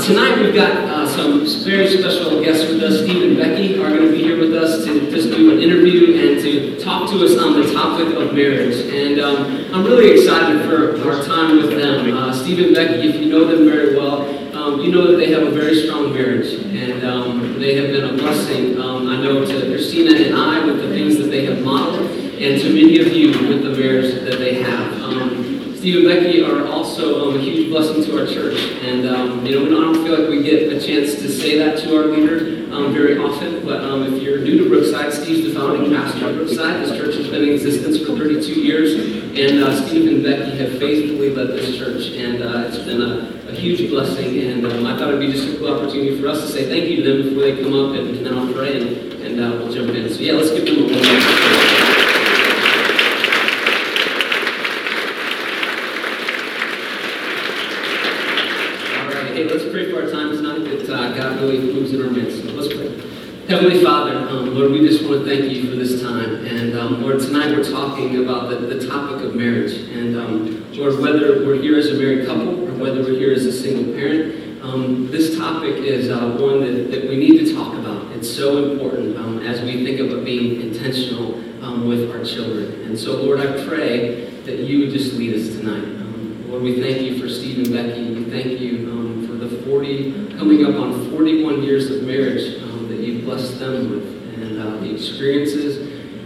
Tonight we've got uh, some very special guests with us. Steve and Becky are going to be here with us to just do an interview and to talk to us on the topic of marriage. And um, I'm really excited for our time with them. Uh, Steve and Becky, if you know them very well, um, you know that they have a very strong marriage, and um, they have been a blessing. Um, I know to Christina and I with the things that they have modeled, and to many of you with the marriage that they have. Steve and Becky are also um, a huge blessing to our church. And, um, you know, I don't feel like we get a chance to say that to our leader um, very often. But um, if you're new to Brookside, Steve's the founding pastor of Brookside. This church has been in existence for 32 years. And uh, Steve and Becky have faithfully led this church. And uh, it's been a, a, huge blessing. And um, I thought it would be just a cool opportunity for us to say thank you to them before they come up. And, and then I'll pray and, and uh, we'll jump in. So, yeah, let's give them a warm God really moves in our midst. So let's pray. Heavenly Father, um, Lord, we just want to thank you for this time. And um, Lord, tonight we're talking about the, the topic of marriage. And um, Lord, whether we're here as a married couple or whether we're here as a single parent, um, this topic is uh, one that, that we need to talk about. It's so important um, as we think about being intentional um, with our children. And so, Lord, I pray that you would just lead us tonight. Lord, we thank you for Steve and Becky. We thank you for the 40, coming up on 41 years of marriage blessed them with, and uh, the experiences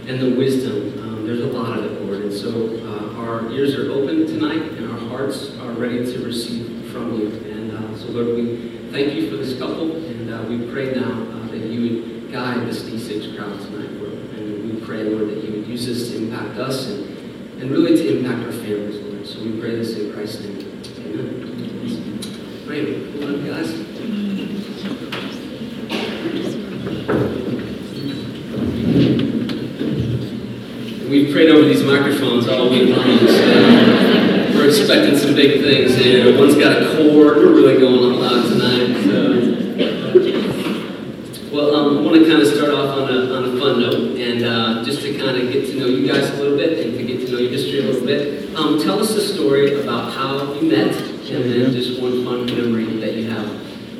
and the wisdom. Um, there's a lot of it, Lord. And so uh, our ears are open tonight, and our hearts are ready to receive from you. And uh, so, Lord, we thank you for this couple, and uh, we pray now uh, that you would guide this D6 crowd tonight, Lord. And we pray, Lord, that you would use this to impact us and, and really to impact our families, Lord. So we pray this in Christ's name. Great. Hold on, guys. We've prayed over these microphones all week long, so we're expecting some big things here. One's got a cord. We're really going all out tonight. So. Well, um, I want to kind of start off on a, on a fun note, and uh, just to kind of get to know you guys a little bit and to get to know your history a little bit. Um, tell us a story about how you met and then just one fun memory that you have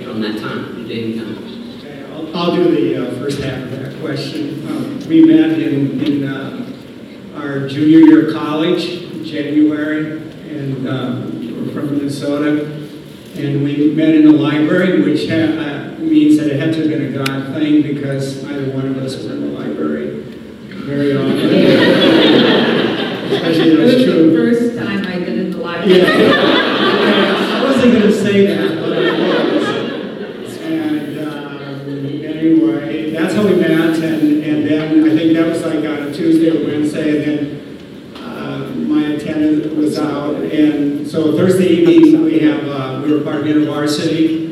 from that time, your dating time. Okay, I'll, I'll do the uh, first half of that question. Um, we met in, in uh, junior year of college in January, and uh, we're from Minnesota. And we met in the library, which ha- uh, means that it had to have been a God thing because neither one of us were in the library very often. Especially those two. First time I've been in the library. Yeah. I wasn't going to say that, but I was. And um, anyway, that's how we met, and, and then I think that was like on a Tuesday or Wednesday, and then uh, my attendance was out, and so Thursday evening we have uh, we were part of InterVarsity,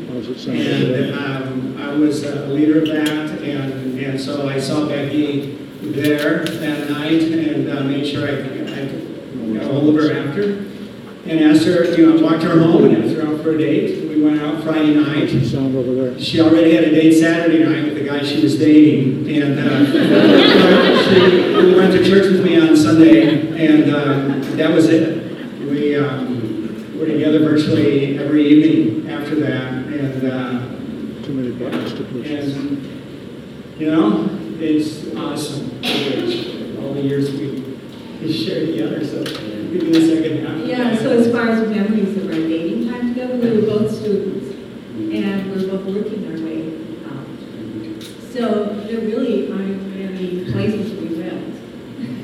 and um, I was a leader of that, and and so I saw Becky there that night, and uh, made sure I, I could get a hold of her after and asked her, you know, I walked her home and asked her out for a date. We went out Friday night. over there. She already had a date Saturday night with the guy she was dating, and uh, she went to church with me on Sunday, and um, that was it. We um, were together virtually every evening after that, and uh, too many buttons to push. And you know, it's awesome. All the years we shared together, so. Yeah, so as far as memories of our dating time together, we were both students, and we were both working our way out. So there really aren't any places we went.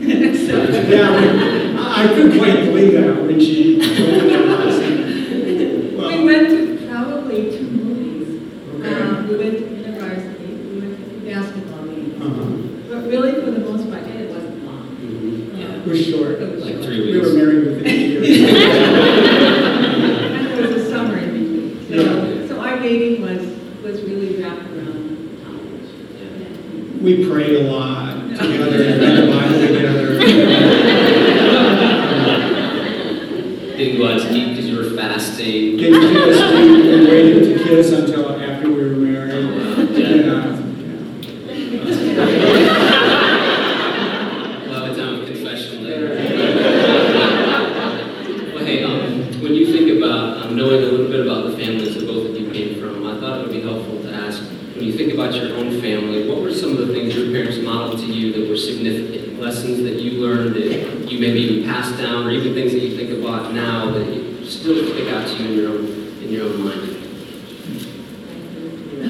so, yeah, I couldn't quite believe that when she told me that. Well, we went to probably two movies. Okay. Um, we went to InterVarsity, we went to basketball games. Uh-huh. But really, for the most part, it wasn't long. Mm-hmm. Yeah. It was short. It was like three weeks. We were married within a year. and there was a summer in between. So, yeah. so our dating was, was really wrapped around college. Yeah. We prayed a lot together and read the Bible together. Didn't go out to eat because you were fasting. Didn't kiss. We, we waited to kiss until after we were married. Oh, wow. yeah. knowing a little bit about the families that both of you came from, when you think about your own family, what were some of the things your parents modeled to you that were significant? Lessons that you learned that you maybe even passed down, or even things that you think about now that you still stick out to you in your own, in your own mind?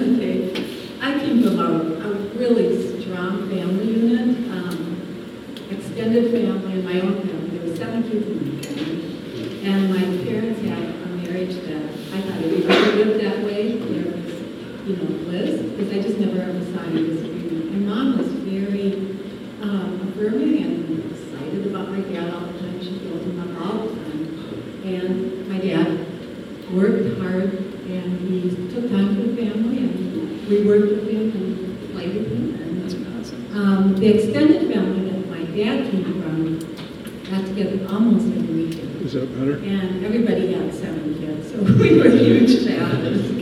Okay, I came from a, a really strong family unit, um, extended family, and my own family. There were seven kids in my family. And my parents had a marriage that I thought everybody lived that way. There was, you know, bliss, because I just never ever saw any disagreement. My mom was very um, affirming and excited about my dad all the time. She built him up all the time. And my dad worked hard and he took time for the family and we worked with him and played with him. And, um, the extended family that my dad came from got together almost every weekend. Is that better? And everybody had seven kids, so we were huge families.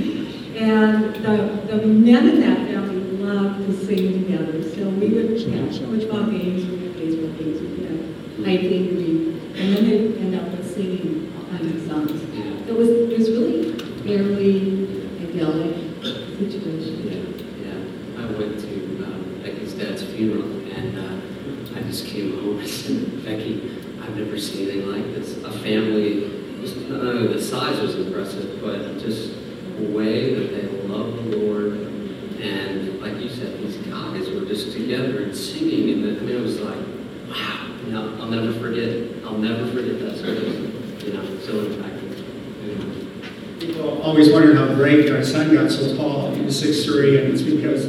And the, the men in that family loved to sing together, so we would have football games, we had baseball games, we had hiking, we, and then they'd end up with singing all kinds of songs. Yeah. It was, it was really fairly idyllic situation. Yeah, yeah. I went to um, Becky's dad's funeral, and uh, I just came home and said, Becky, I've never seen anything like this. A family, was- not only the size was impressive, but just the way that they love the Lord. And like you said, these guys were just together and singing, and I mean, it was like, wow. You know, I'll never forget. I'll never forget that service. You know, so impactful. People always wondered how Drake, our son, got so tall. He was six three, and it's because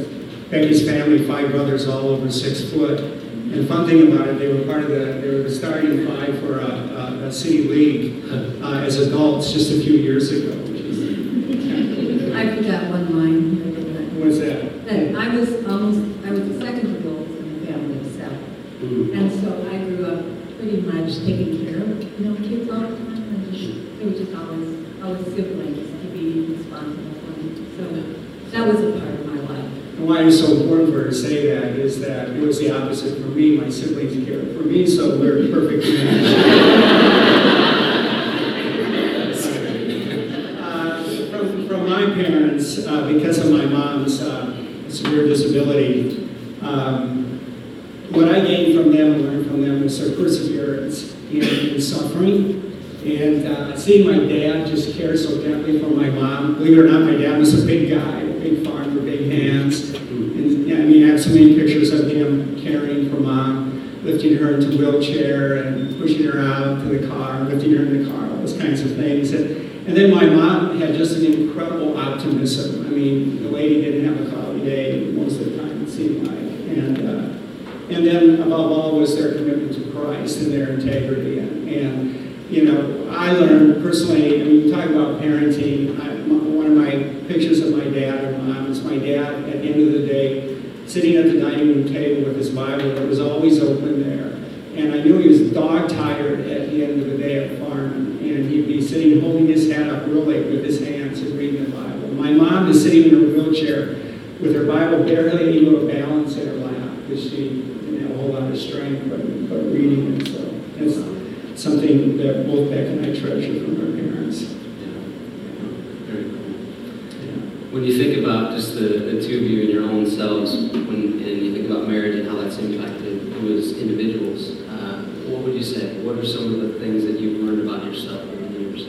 Becky's family, five brothers, all over six foot. And fun thing about it, they were part of the, they were the starting five for a, a, a city league uh, as adults just a few years ago. which is- I forgot one line. What was that? That I was almost, I was the second of those in the family of seven. Mhm. And so I grew up pretty much taking care of, you know, kids all the time, and just, they were just always, always siblings to be responsible for me. So that was a part of my life. And why it's so important for her to say that is that it was the opposite for me. My siblings cared for me, so we're perfect match. Uh, from, from my parents, uh, because of my mom's uh, severe disability, um, what I gained from them and learned perseverance in suffering. And uh, seeing my dad just care so gently for my mom. Believe it or not, my dad was a big guy, a big farmer, big hands. And I mean, I have so many pictures of him caring for mom, lifting her into wheelchair and pushing her out to the car, lifting her in the car, all those kinds of things. And, and then my mom had just an incredible optimism. I mean, the lady didn't have a cloudy day most of the time, it seemed like. And, uh, and then above all was their commitment Christ and their integrity. And, you know, I learned personally, I mean, you talk about parenting, I, one of my pictures of my dad um, and mom is my dad at the end of the day sitting at the dining room table with his Bible that was always open there. And I knew he was dog tired at the end of the day at farm. And he'd be sitting holding his head up real late with his hands and reading the Bible. My mom is sitting in her wheelchair with her Bible barely able to balance in her lap because she didn't have a whole lot of strength but, but reading it. So it's something that both Beck and I treasure from our parents. Yeah. Very cool. When you think about just the, the two of you and your own selves, when, and you think about marriage and how that's impacted you as individuals, uh, what would you say? What are some of the things that you've learned about yourself over the years?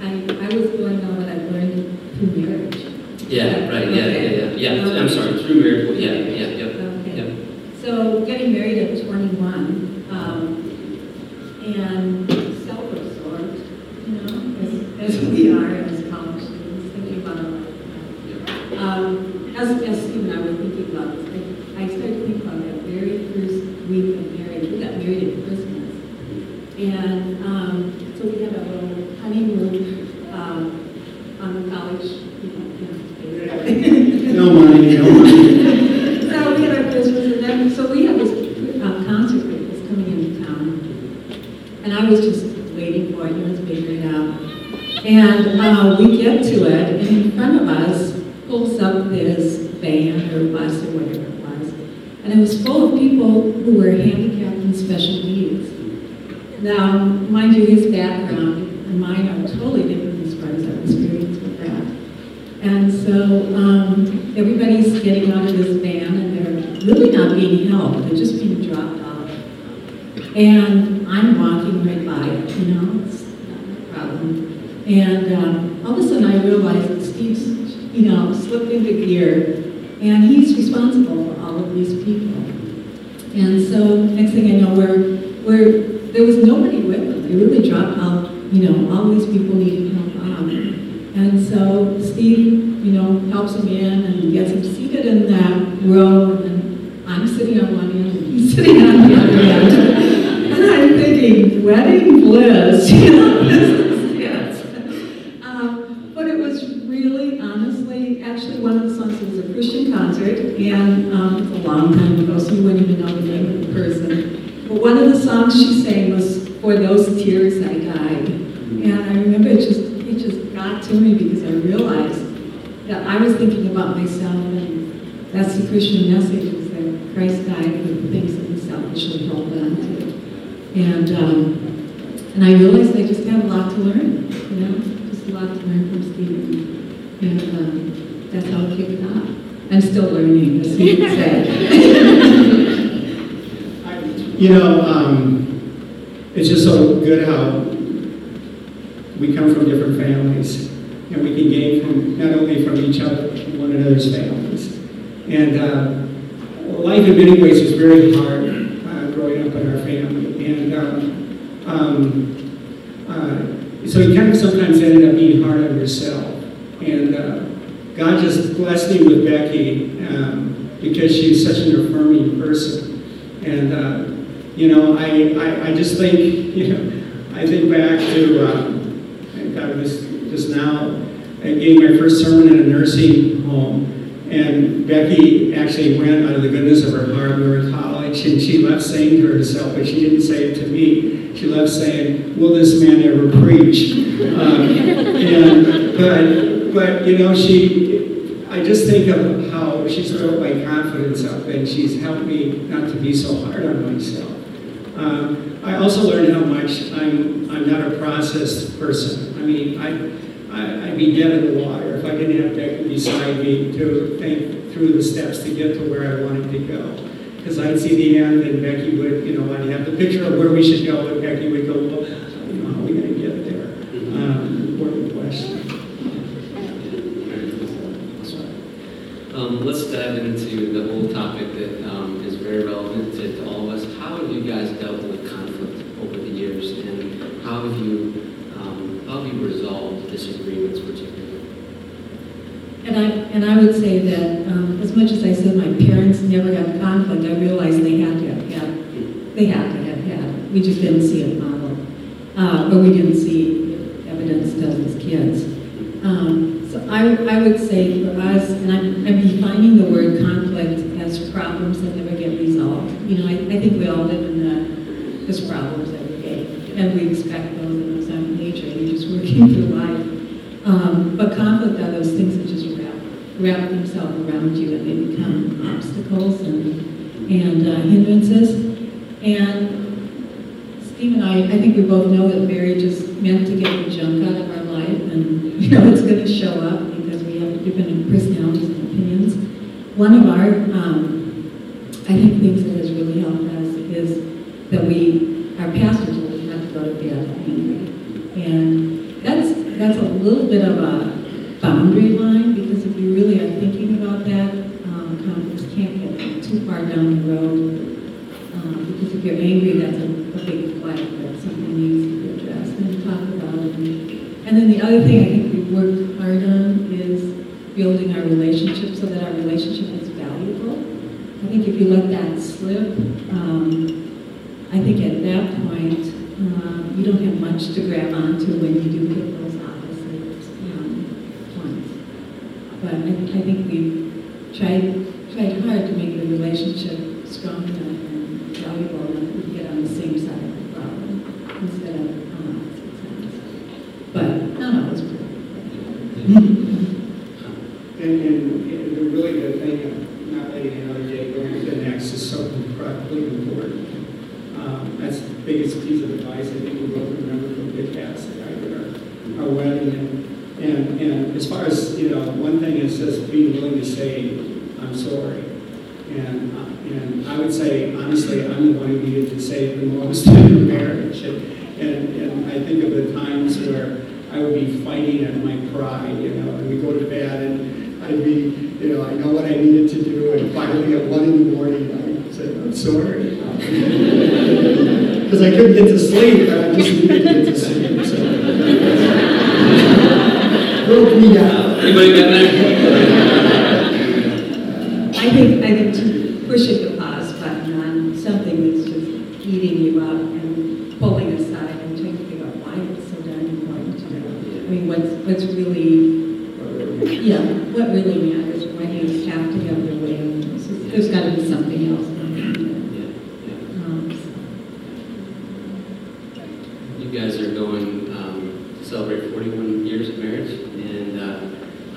I, I was going on what I've learned through marriage. Yeah, right, yeah, yeah, yeah. Yeah, I'm sorry, through marriage, yeah, yeah, yep. Okay. Yep. So getting married at 21, um, and self-absorbed, you know, as, as we are as college students, thinking about our life. Um, as, as Steve and I were thinking about this, I, I started thinking about that very first week of marriage. We got married at Christmas. And um, so we had a little honeymoon um, on the college, you know, you know, No money, no money. so we had our Christmas, and then, so we had this uh, concert that was coming into town. And I was just waiting for it, you know, to figure it out. And uh, we get to it, and in front of us pulls up this van or bus or whatever it was. And it was full of people who were handicapped and special needs. Now, mind you, his background and mine are totally different as far as our experience with that. And so um, everybody's getting out of this van and they're really not being helped, they're just being dropped off. And I'm walking right by it, you know, it's not a problem. And um, all of a sudden I realize that Steve's, you know, slipped into gear and he's responsible for all of these people. And so next thing I know, we're, we're, there was nobody with them. They really dropped out, you know, all these people needing help out. And so Steve, you know, helps him in and gets him seated in that row. And I'm sitting on one end and he's sitting on the other end. And I'm thinking, wedding bliss, you know, this is it. Um, but it was really, honestly, actually one of the songs was a Christian concert, and um, it's a long time so you wouldn't even know the name of the person. But one of the songs she sang was "For Those Tears I Died," and I remember it just it just got to me because I realized that I was thinking about myself, and that's the Christian message: is that Christ died for the things that we selfishly hold on to, and. Um, and I realized I just have a lot to learn, you know, just a lot to learn from Stephen. And um, that's how it kicked off. I'm still learning, as he would say. You know, um, it's just so good how we come from different families and we can gain from, not only from each other, but from one another's families. And uh, life in many ways is very hard uh, growing up in our family. And um, um, uh, so you kind of sometimes ended up being hard on yourself. And uh, God just blessed me with Becky um, because she's such an affirming person. And, uh, you know, I, I, I just think, you know, I think back to, um, of this just now, I gave my first sermon in a nursing home. And Becky actually went out of the goodness of her heart. We were in college, and she left saying to herself, but she didn't say it to me. She left saying, "Will this man ever preach?" Um, and but but you know, she. I just think of how she's built my confidence up, and she's helped me not to be so hard on myself. Um, I also learned how much I'm I'm not a processed person. I mean, I. I, I'd be dead in the water if I didn't have Becky beside me to think through the steps to get to where I wanted to go. Because I'd see the end and Becky would, you know, I'd have the picture of where we should go and Becky would go, well, you know, how are we going to get there? Um, important question. Um, let's the whole topic that um, is very relevant to, to all of us. How have you guys dealt with conflict over the years, and how have you um, how have you resolved disagreements, particularly? And I, and I would say that um, as much as I said my parents never had conflict, I realized they had to have had, they had to have had. We just didn't see it modeled, uh, or we didn't see evidence of as kids. Um, so I, I would say for us, and I'm, I'm defining the word conflict as problems that never get resolved. You know, I, I think we all live in the, there's problems every day, and we expect those, and those aren't nature, you're just working through life. Um, but conflict are those things that just wrap, wrap themselves around you and they become obstacles and, and uh, hindrances. And Steve and I, I think we both know that marriage is meant to get the junk out of our life and, you know, it's going to show up because we have different personalities and opinions. One of our, um, I think things that has really helped us is that we, our pastors will have to go to bed angry. And that's, that's a little bit of a boundary line, because if you really are thinking about that, um, conflicts can't get too far down the road. Um, because if you're angry, that's a, big flag that something needs to be addressed and talk about. And, and then the other thing I think we've worked hard on is building our relationship so that our relationship is valuable. I think if you let that slip, um, I think at that point, um, you don't have much to grab onto when you do hit those opposite um, points. But I, I think we've tried, tried hard to make the relationship strong enough we get on the same side of the problem instead of on opposite sides. But not always perfect. And, and, and the really good thing of not letting another day go to the next is so incredibly important. Um, that's the biggest piece of advice I think we both remember from good past our, our wedding. And, And, and as far as, you know, one thing is just being willing to say, I'm sorry. And, uh, and I would say, honestly, I'm the one who needed to say it the most in marriage. And, and, and I think of the times where I would be fighting at my pride, you know, and we go to bed and I'd be, you know, I know what I needed to do, and finally at one in the morning, I said, I'm sorry. Because I couldn't get to sleep, I just needed to get to sleep, so. Broke me down. Anybody got that? I think, I think to pushing the pause button on something that's just eating you up and pulling aside and trying to figure out why it's so darn important to do. I mean, what's, what's really, yeah, what really matters, when you have to have your way. There's there's gotta be something else. Yeah, yeah. Um, You guys are going um, to celebrate 41 years of marriage, and uh,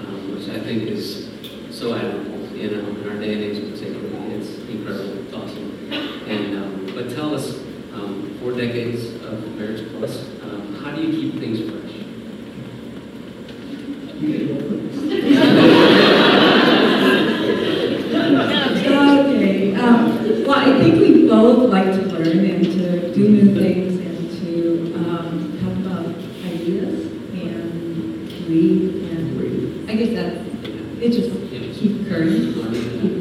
um, which I think is so admirable, you know, in our day and age particularly. It's incredible, it's awesome. And um, but tell us, um, four decades of marriage plus, um, how do you keep things fresh? Okay, um, well, I think we both like to learn and to do new things and to, um, talk about ideas and read and, I guess that's, it just keep current, keep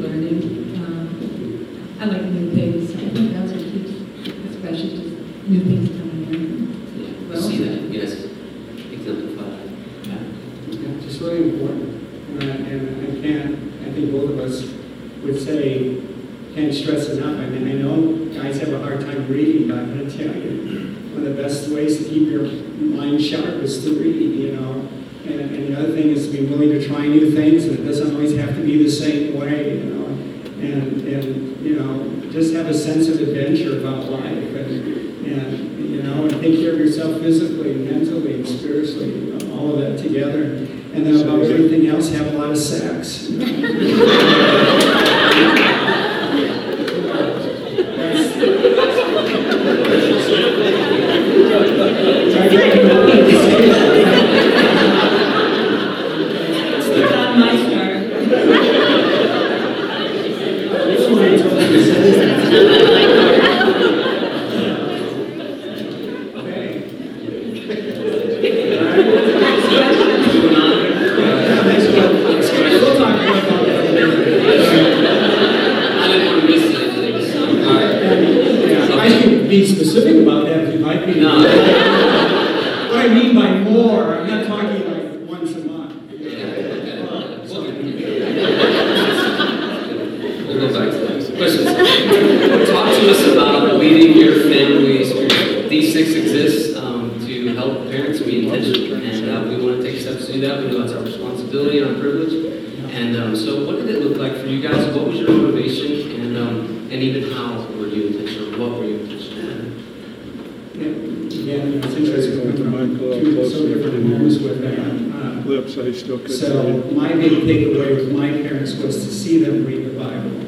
So my big takeaway with my parents was to see them read the Bible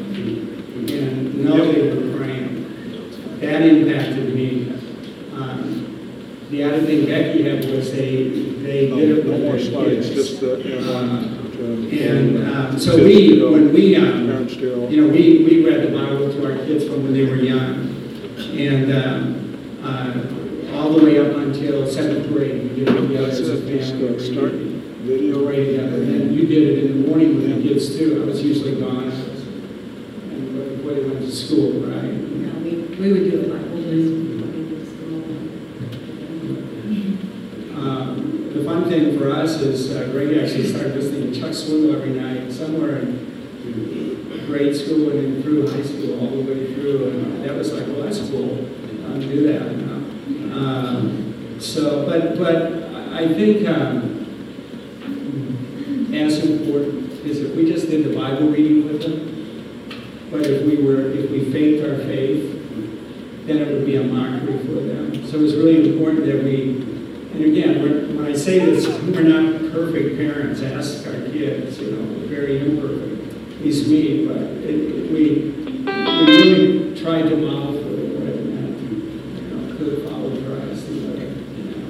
and know they were praying. That impacted me. Um, The other thing Becky had was they, they did it with more their kids. just the, Uh, and, And um, so we, when we, um, you know, we, we read the Bible to our kids from when they were young. And um, uh, all the way up until seventh grade, we did it together as a family. Uh, video. were together. And then you did it in the morning with the kids too. I was usually gone. And before they went to school, right? Know, we, we would do it like this before we school. Um, The fun thing for us is uh, Greg actually started listening to Chuck Swindoll every night, somewhere in grade school and then through high school, all the way through, and that was like, well, that's cool, I'll do that, you know? Um, So, but, but I I think um, as important is if we just did the Bible reading with them, but if we were, if we faked our faith, then it would be a mockery for them. So it's really important that we, and again, when I say this, we're not perfect parents. Ask our kids, you know, very imperfect, least me, but it, we, we really tried to model for them what it meant, you know, to follow Christ and whatever, you know.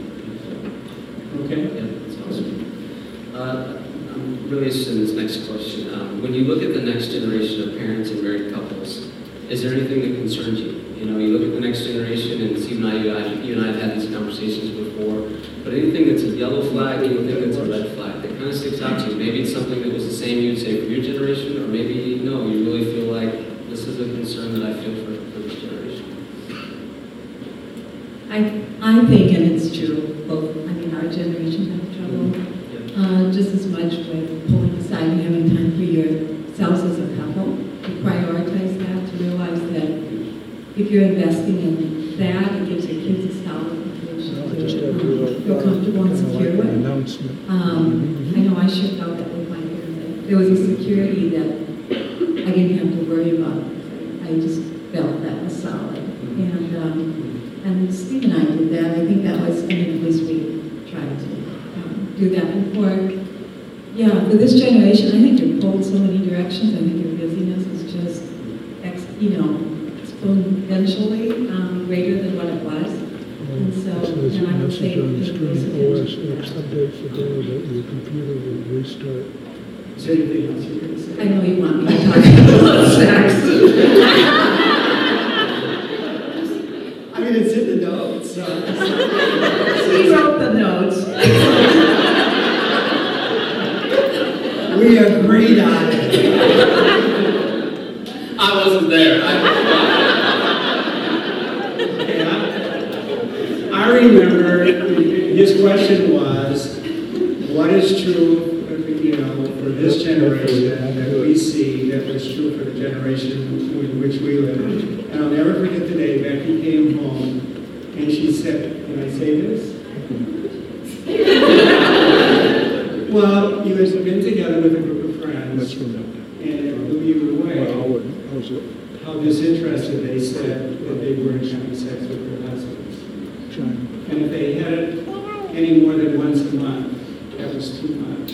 So, Okay? Yeah, that's awesome. Uh, I'm really interested in this next question. Um, when you look at the next generation of parents and married couples, is there anything that concerns you? You know, you look at the next generation, and Steve and I, you, I- you and I have had these conversations before, but anything that's a yellow flag, anything that's a red flag, that kind of sticks out to you. Maybe it's something that was the same you'd say for your generation, or maybe, no, you really feel like this is a concern that I feel for, for this generation. I, I think, and it's true, both, I mean, our generation have trouble, Yeah. uh, just as much with pulling aside and having time for yourselves as a couple. To prioritize that, to realize that if you're investing in that, it gives your kids a solid foundation to um, feel comfortable and secure with. Um, I know I shipped out that with my parents. There was a security that I didn't have to worry about. I just felt that was solid. And, um, and Steve and I did that. I think that was, I mean, at least we tried to um, do that before. Yeah, for this generation, I think you're pulled so many directions. I think your busyness is just, ex, you know, exponentially um, greater than what it was. And so, Says and I would message say on the that screen, there's OS X update for Dell, that your computer will restart. Is there anything else you're gonna say? I know you want me to talk about sex. I mean, it's in the notes, so. He wrote the notes. We agreed on it. I wasn't there. I, Yeah. I remember his question was, what is true, you know, for that we see that was true for the generation in which we live? And I'll never forget the day Becky came home and she said, can I say this? Well, you had been together with a group of friends and it blew you away Well, I wouldn't, I was how disinterested they said that they were in having sex with their husbands. And if they had it any more than once a month, that was too much.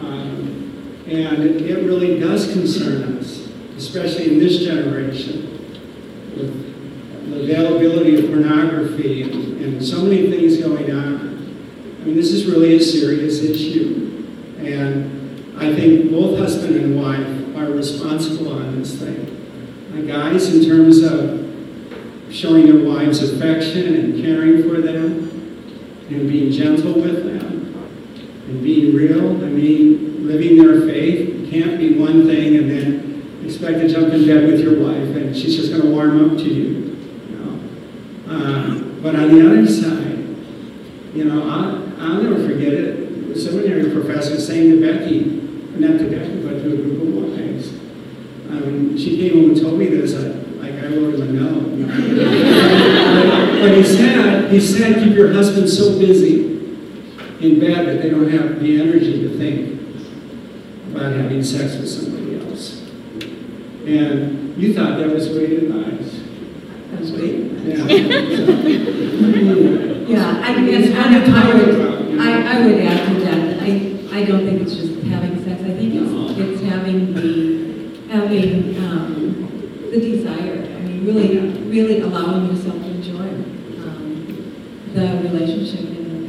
Um, and it really does concern us, especially in this generation, with the availability of pornography and, and so many things going on. I mean, this is really a serious issue. And I think both husband and wife are responsible on this thing. My guys, in terms of showing their wives affection and caring for them and being gentle with them and being real. I mean, living their faith. You can't be one thing and then expect to jump in bed with your wife and she's just going to warm up to you. you know. Um, but on the other side, you know, I'll, I'll never forget it. A seminary professor saying to Becky, not to Becky, but to a group of wives, um, she came home and told me this, I, like I wrote him a note. but he said, he said, keep your husband so busy in bed that they don't have the energy to think about having sex with somebody else. And you thought that was way too nice. That's great. Yeah. Yeah, I guess, I would, I I, would add to that, I, I don't think it's just having sex, I think it's, it's having the, having, um, the desire, I mean, really, really allowing yourself to enjoy, um, the relationship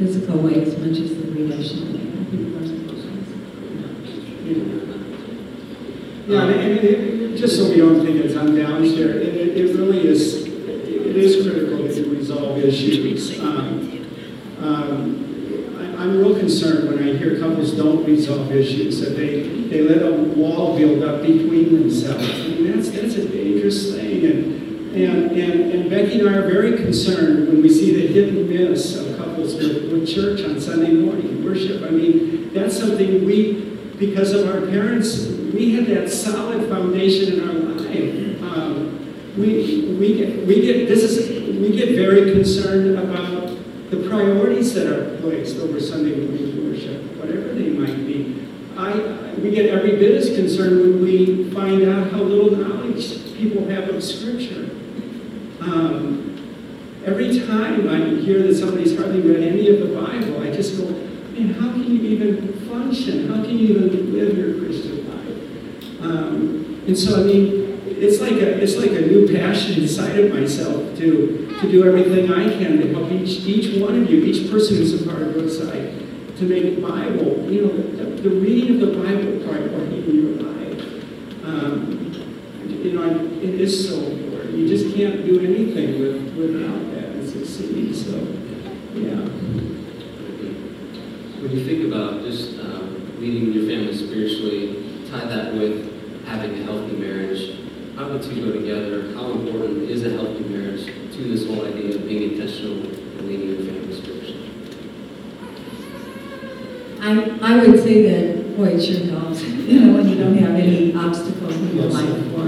physical way as much as the relational way. Yeah, and, and it, just so we don't think it's unbalanced there, it, it really is, it is critical you resolve issues. Um, um, I, I'm real concerned when I hear couples don't resolve issues, that they, they let a wall build up between themselves. I mean, that's, that's a dangerous thing, and, and, and, and Becky and I are very concerned when we see the hit and miss of couples with, with church on Sunday morning, worship. I mean, that's something we, because of our parents, we had that solid foundation in our life. Um, we, we get, we get, this is, we get very concerned about the priorities that are placed over Sunday morning worship, whatever they might be. I, we get every bit as concerned when we find out how little knowledge people have of Scripture. Um, every time I hear that somebody's hardly read any of the Bible, I just go, man, how can you even function? How can you even live your Christian life? Um, and so, I mean, it's like a it's like a new passion inside of myself to to do everything I can to help each each one of you, each person who's a part of Brookside, to make it Bible, you know, the, the reading of the Bible priority in your life. Um, you know, it is so important. You just can't do anything with, without that and succeed. So, yeah. When you think about just um, leading your family spiritually, tie that with having a healthy marriage. How the two go together? How important is a healthy marriage to this whole idea of being intentional and leading your family spiritually? I, I would say that, boy, it sure helps, you know, when you don't have any obstacles in your life or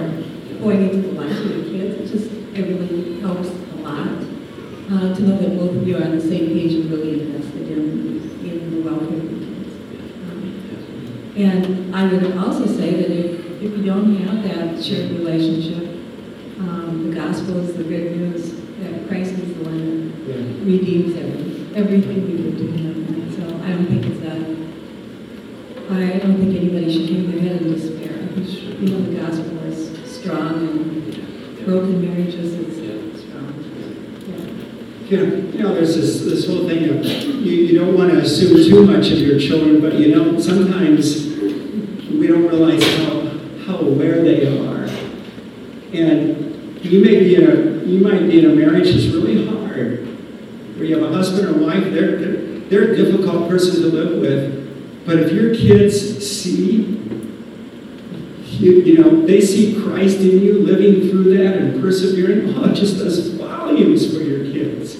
going into the life of your kids, it just, it really helps a lot. Uh, to know that both of you are on the same page and really invested in, in the welfare of your kids. Um, And I would also say that if, if you don't have that shared relationship, um, the gospel is the good news that Christ is the one that redeems every, everything we would do in that. So I don't think it's that, I don't think anybody should hang their head in despair. I think, You know, the gospel is strong and broken marriages is strong. Yeah. You know, you know, there's this, this whole thing of you, you don't want to assume too much of your children, but you know, sometimes we don't realize how, how aware they are. And you may be in a, you might be in a marriage that's really hard, where you have a husband or wife, they're, they're, they're a difficult person to live with. But if your kids see, you, you know, they see Christ in you living through that and persevering, oh, it just does volumes for your kids.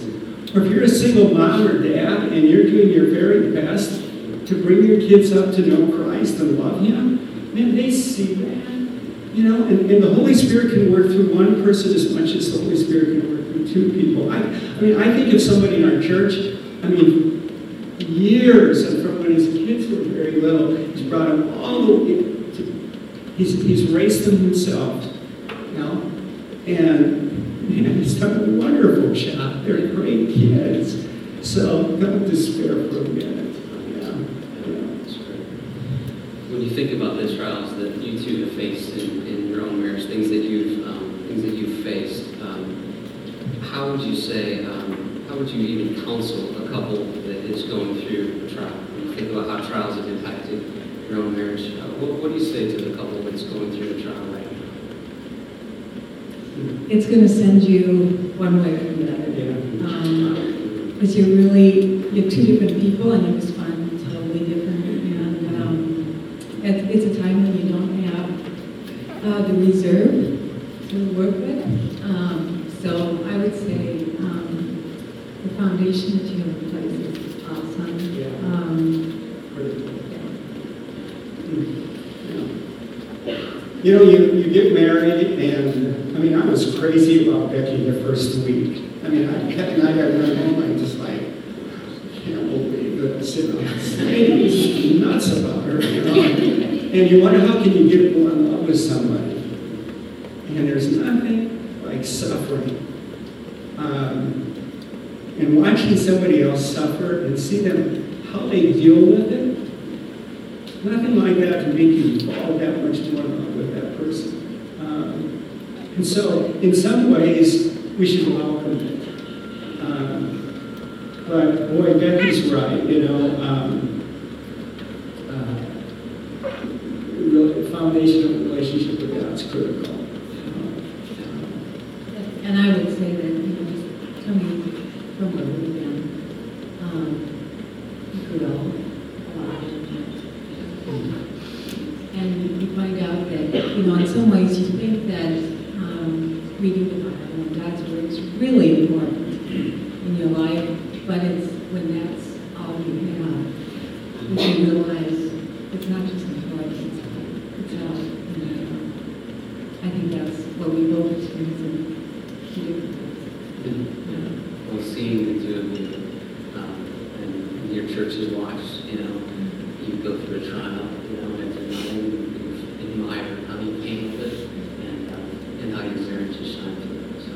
Or if you're a single mom or dad and you're doing your very best to bring your kids up to know Christ and love Him, man, they see that. You know, and, and the Holy Spirit can work through one person as much as the Holy Spirit can work through two people. I, I mean, I think of somebody in our church, I mean, years from when his kids were very little, he's brought them all the way to, he's, he's raised them himself, you know, and man, he's done a wonderful job. They're great kids. So don't despair for a minute. Yeah. yeah. That's great. When you think about the trials that you two have faced in, in your own marriage, things that you've um, things that you've faced, um, how would you say? Um, how would you even counsel a couple that is going through a trial? When you think about how trials have impacted your own marriage, uh, what, what do you say to the couple that's going through a trial right now? It's going to send you one way or the other. Yeah. Um, Because you're really, you're two different people and you respond totally different. And um, it- it's a time when you don't have uh, the reserve to work with. Um, So I would say um, the foundation that you have in place is awesome. Yeah. Um, You know, you, you get married, and I mean, I was crazy about Becky the first week. I mean, I, and I got run home, I just like, can't believe that this lady, nuts about her, you know. And you wonder how can you get more in love with somebody? And there's nothing like suffering. Um, and watching somebody else suffer and see them, how they deal with it, Nothing like that to make you fall that much more in love with that person. Um, and so, in some ways, we should welcome it. Um, but boy, Becky's right. You know, um, uh, foundational relationship with God's critical. And I would say that, you know, just coming from where we've been, um, you grow a lot. And you find out that, you know, in some ways you think that um, reading the Bible and God's Word is really important in your life, but it's when that's all you have, when you realize it's not just important, it's, it's how, you know, I think that's what we both experience in two different ways. Well, seeing the two of you, um, and your church has watched, you know, you go through a trial, you know, and denying, you've admired how you handled it, and, um, and how your marriage has shined through. So,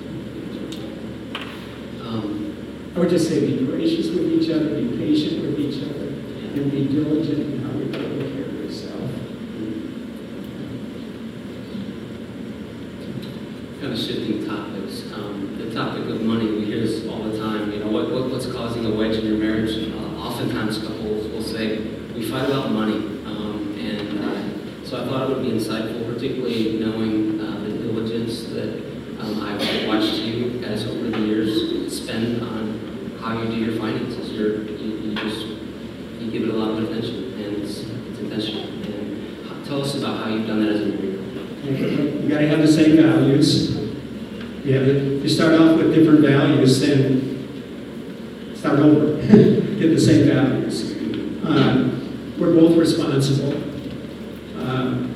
um, I would just say be gracious with each other, be patient with each other, and be diligent in how you take care of yourself. kind of shifting topics. Um, the topic of money, we hear this all the time. You know, what, what what's causing a wedge in your marriage? Uh, oftentimes, couples will say, we fight about money. Um, and uh, so I thought it would be insightful, particularly knowing uh, the diligence that um, I've watched you guys over the years spend on how you do your finances. You're, you, you just you give it a lot of attention, and it's, it's intentional. And h- tell us about how you've done that as a married couple. You gotta have the same values. Yeah, you start off with different values, then start over, get the same values. Um, We're both responsible. Um,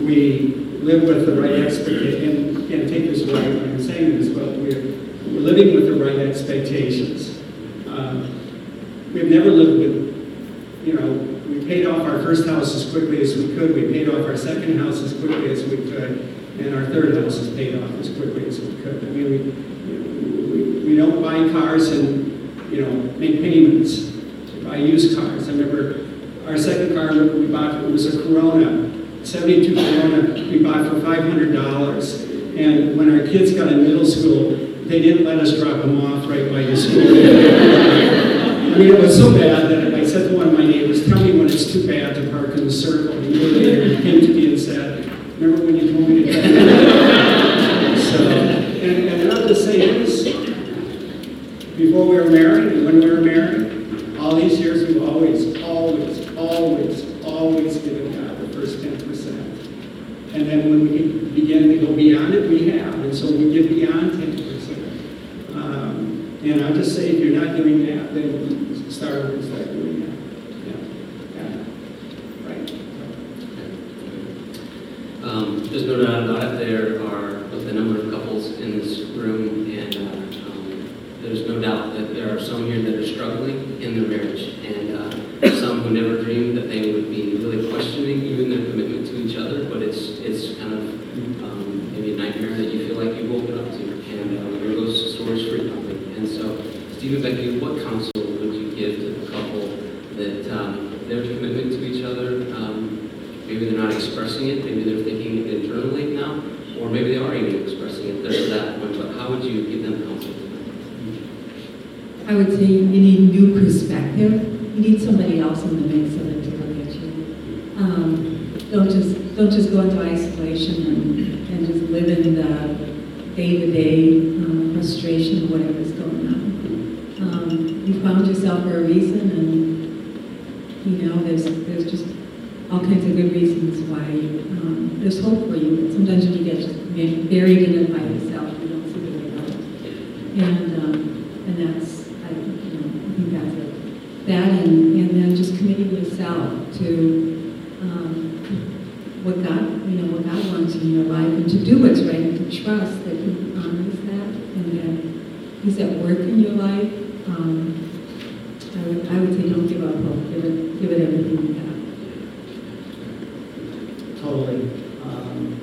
We live with the right expectation, and, and take this right when I'm saying this, but we're, we're living with the right expectations. Um, We've never lived with, you know, we paid off our first house as quickly as we could, we paid off our second house as quickly as we could, and our third house is paid off as quickly as we could. I mean, we, we, don't buy cars and, you know, make payments, We buy used cars. I remember our second car we bought, it was a Corona, 72 Corona, we bought for $500. And when our kids got in middle school, they didn't let us drop them off right by the school. I mean, it was so bad that I said to one of my neighbors, tell me when it's too bad to park in the circle. And he came to me and said, remember when you told me to do that? So, and, and I'll just say this, before we were married and when we were married, all these years, we've always, always, always, always given God the first ten percent. And then when we begin to go beyond it, we have, and so we get beyond ten percent. Um, And I'll just say, if you're not doing that, then start start doing that. Yeah. Yeah. Right. Um, There's no doubt about it, there are a number of couples in this room, and uh, um, there's no doubt that there are some here that are struggling in their marriage, and uh, some who never dreamed that they would be really questioning even their commitment to each other, but it's, it's kind of um, maybe a nightmare that you feel like you woke up to, and uh, there goes stories frequently. And so, Stephen, Becky, what counsel would you give to the couple that um, their commitment to each other, um, maybe they're not expressing it, maybe they're thinking it internally now, or maybe they are even expressing it, they're at that point, but how would you give them counsel tonight? I would say you need new perspective. You need somebody else in the mix of it to look at you. Um, don't just don't just go into isolation and, and just live in the day-to-day um, frustration of whatever's going on. Um, you found yourself for a reason, and you know there's there's just all kinds of good reasons why um, there's hope for you. But sometimes when you get buried in it by yourself, you don't see the way out. And um, and that's I you know I think that's it. That and and then just committing yourself to um, what God you know what God wants in your life and to do what's right and to trust that He honors that and that He's at work in your life. Um, I would I would say don't give. It give it everything you have. Totally. Um,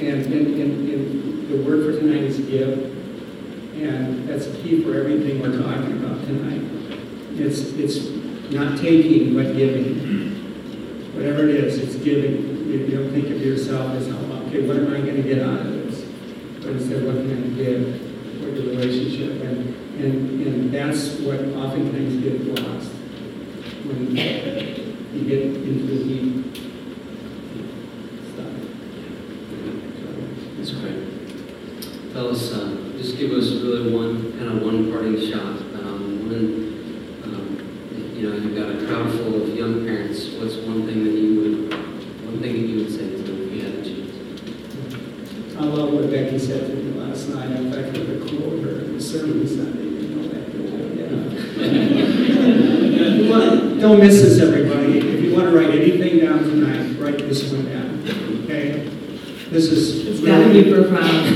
And, and, and, and the word for tonight is give. And that's key for everything we're talking about tonight. It's, it's not taking, but giving. Whatever it is, it's giving. You don't think of yourself as, oh, okay, what am I gonna get out of this? But instead, what can I give for the relationship? And, and, and that's what oftentimes gets lost. When you stuff. That's great. Tell us, uh, just give us really one, kind of one parting shot. Um, When, um, you know, you've got a crowd full of young parents, what's one thing that you would, one thing that you would say to them if you had a chance? I love what Becky said to me last night. In fact, I could quote her in the sermon Sunday. You know that. Yeah. You Don't miss this, everybody. If you want to write anything down tonight, write this one down. Okay? This is. It's got to be profound.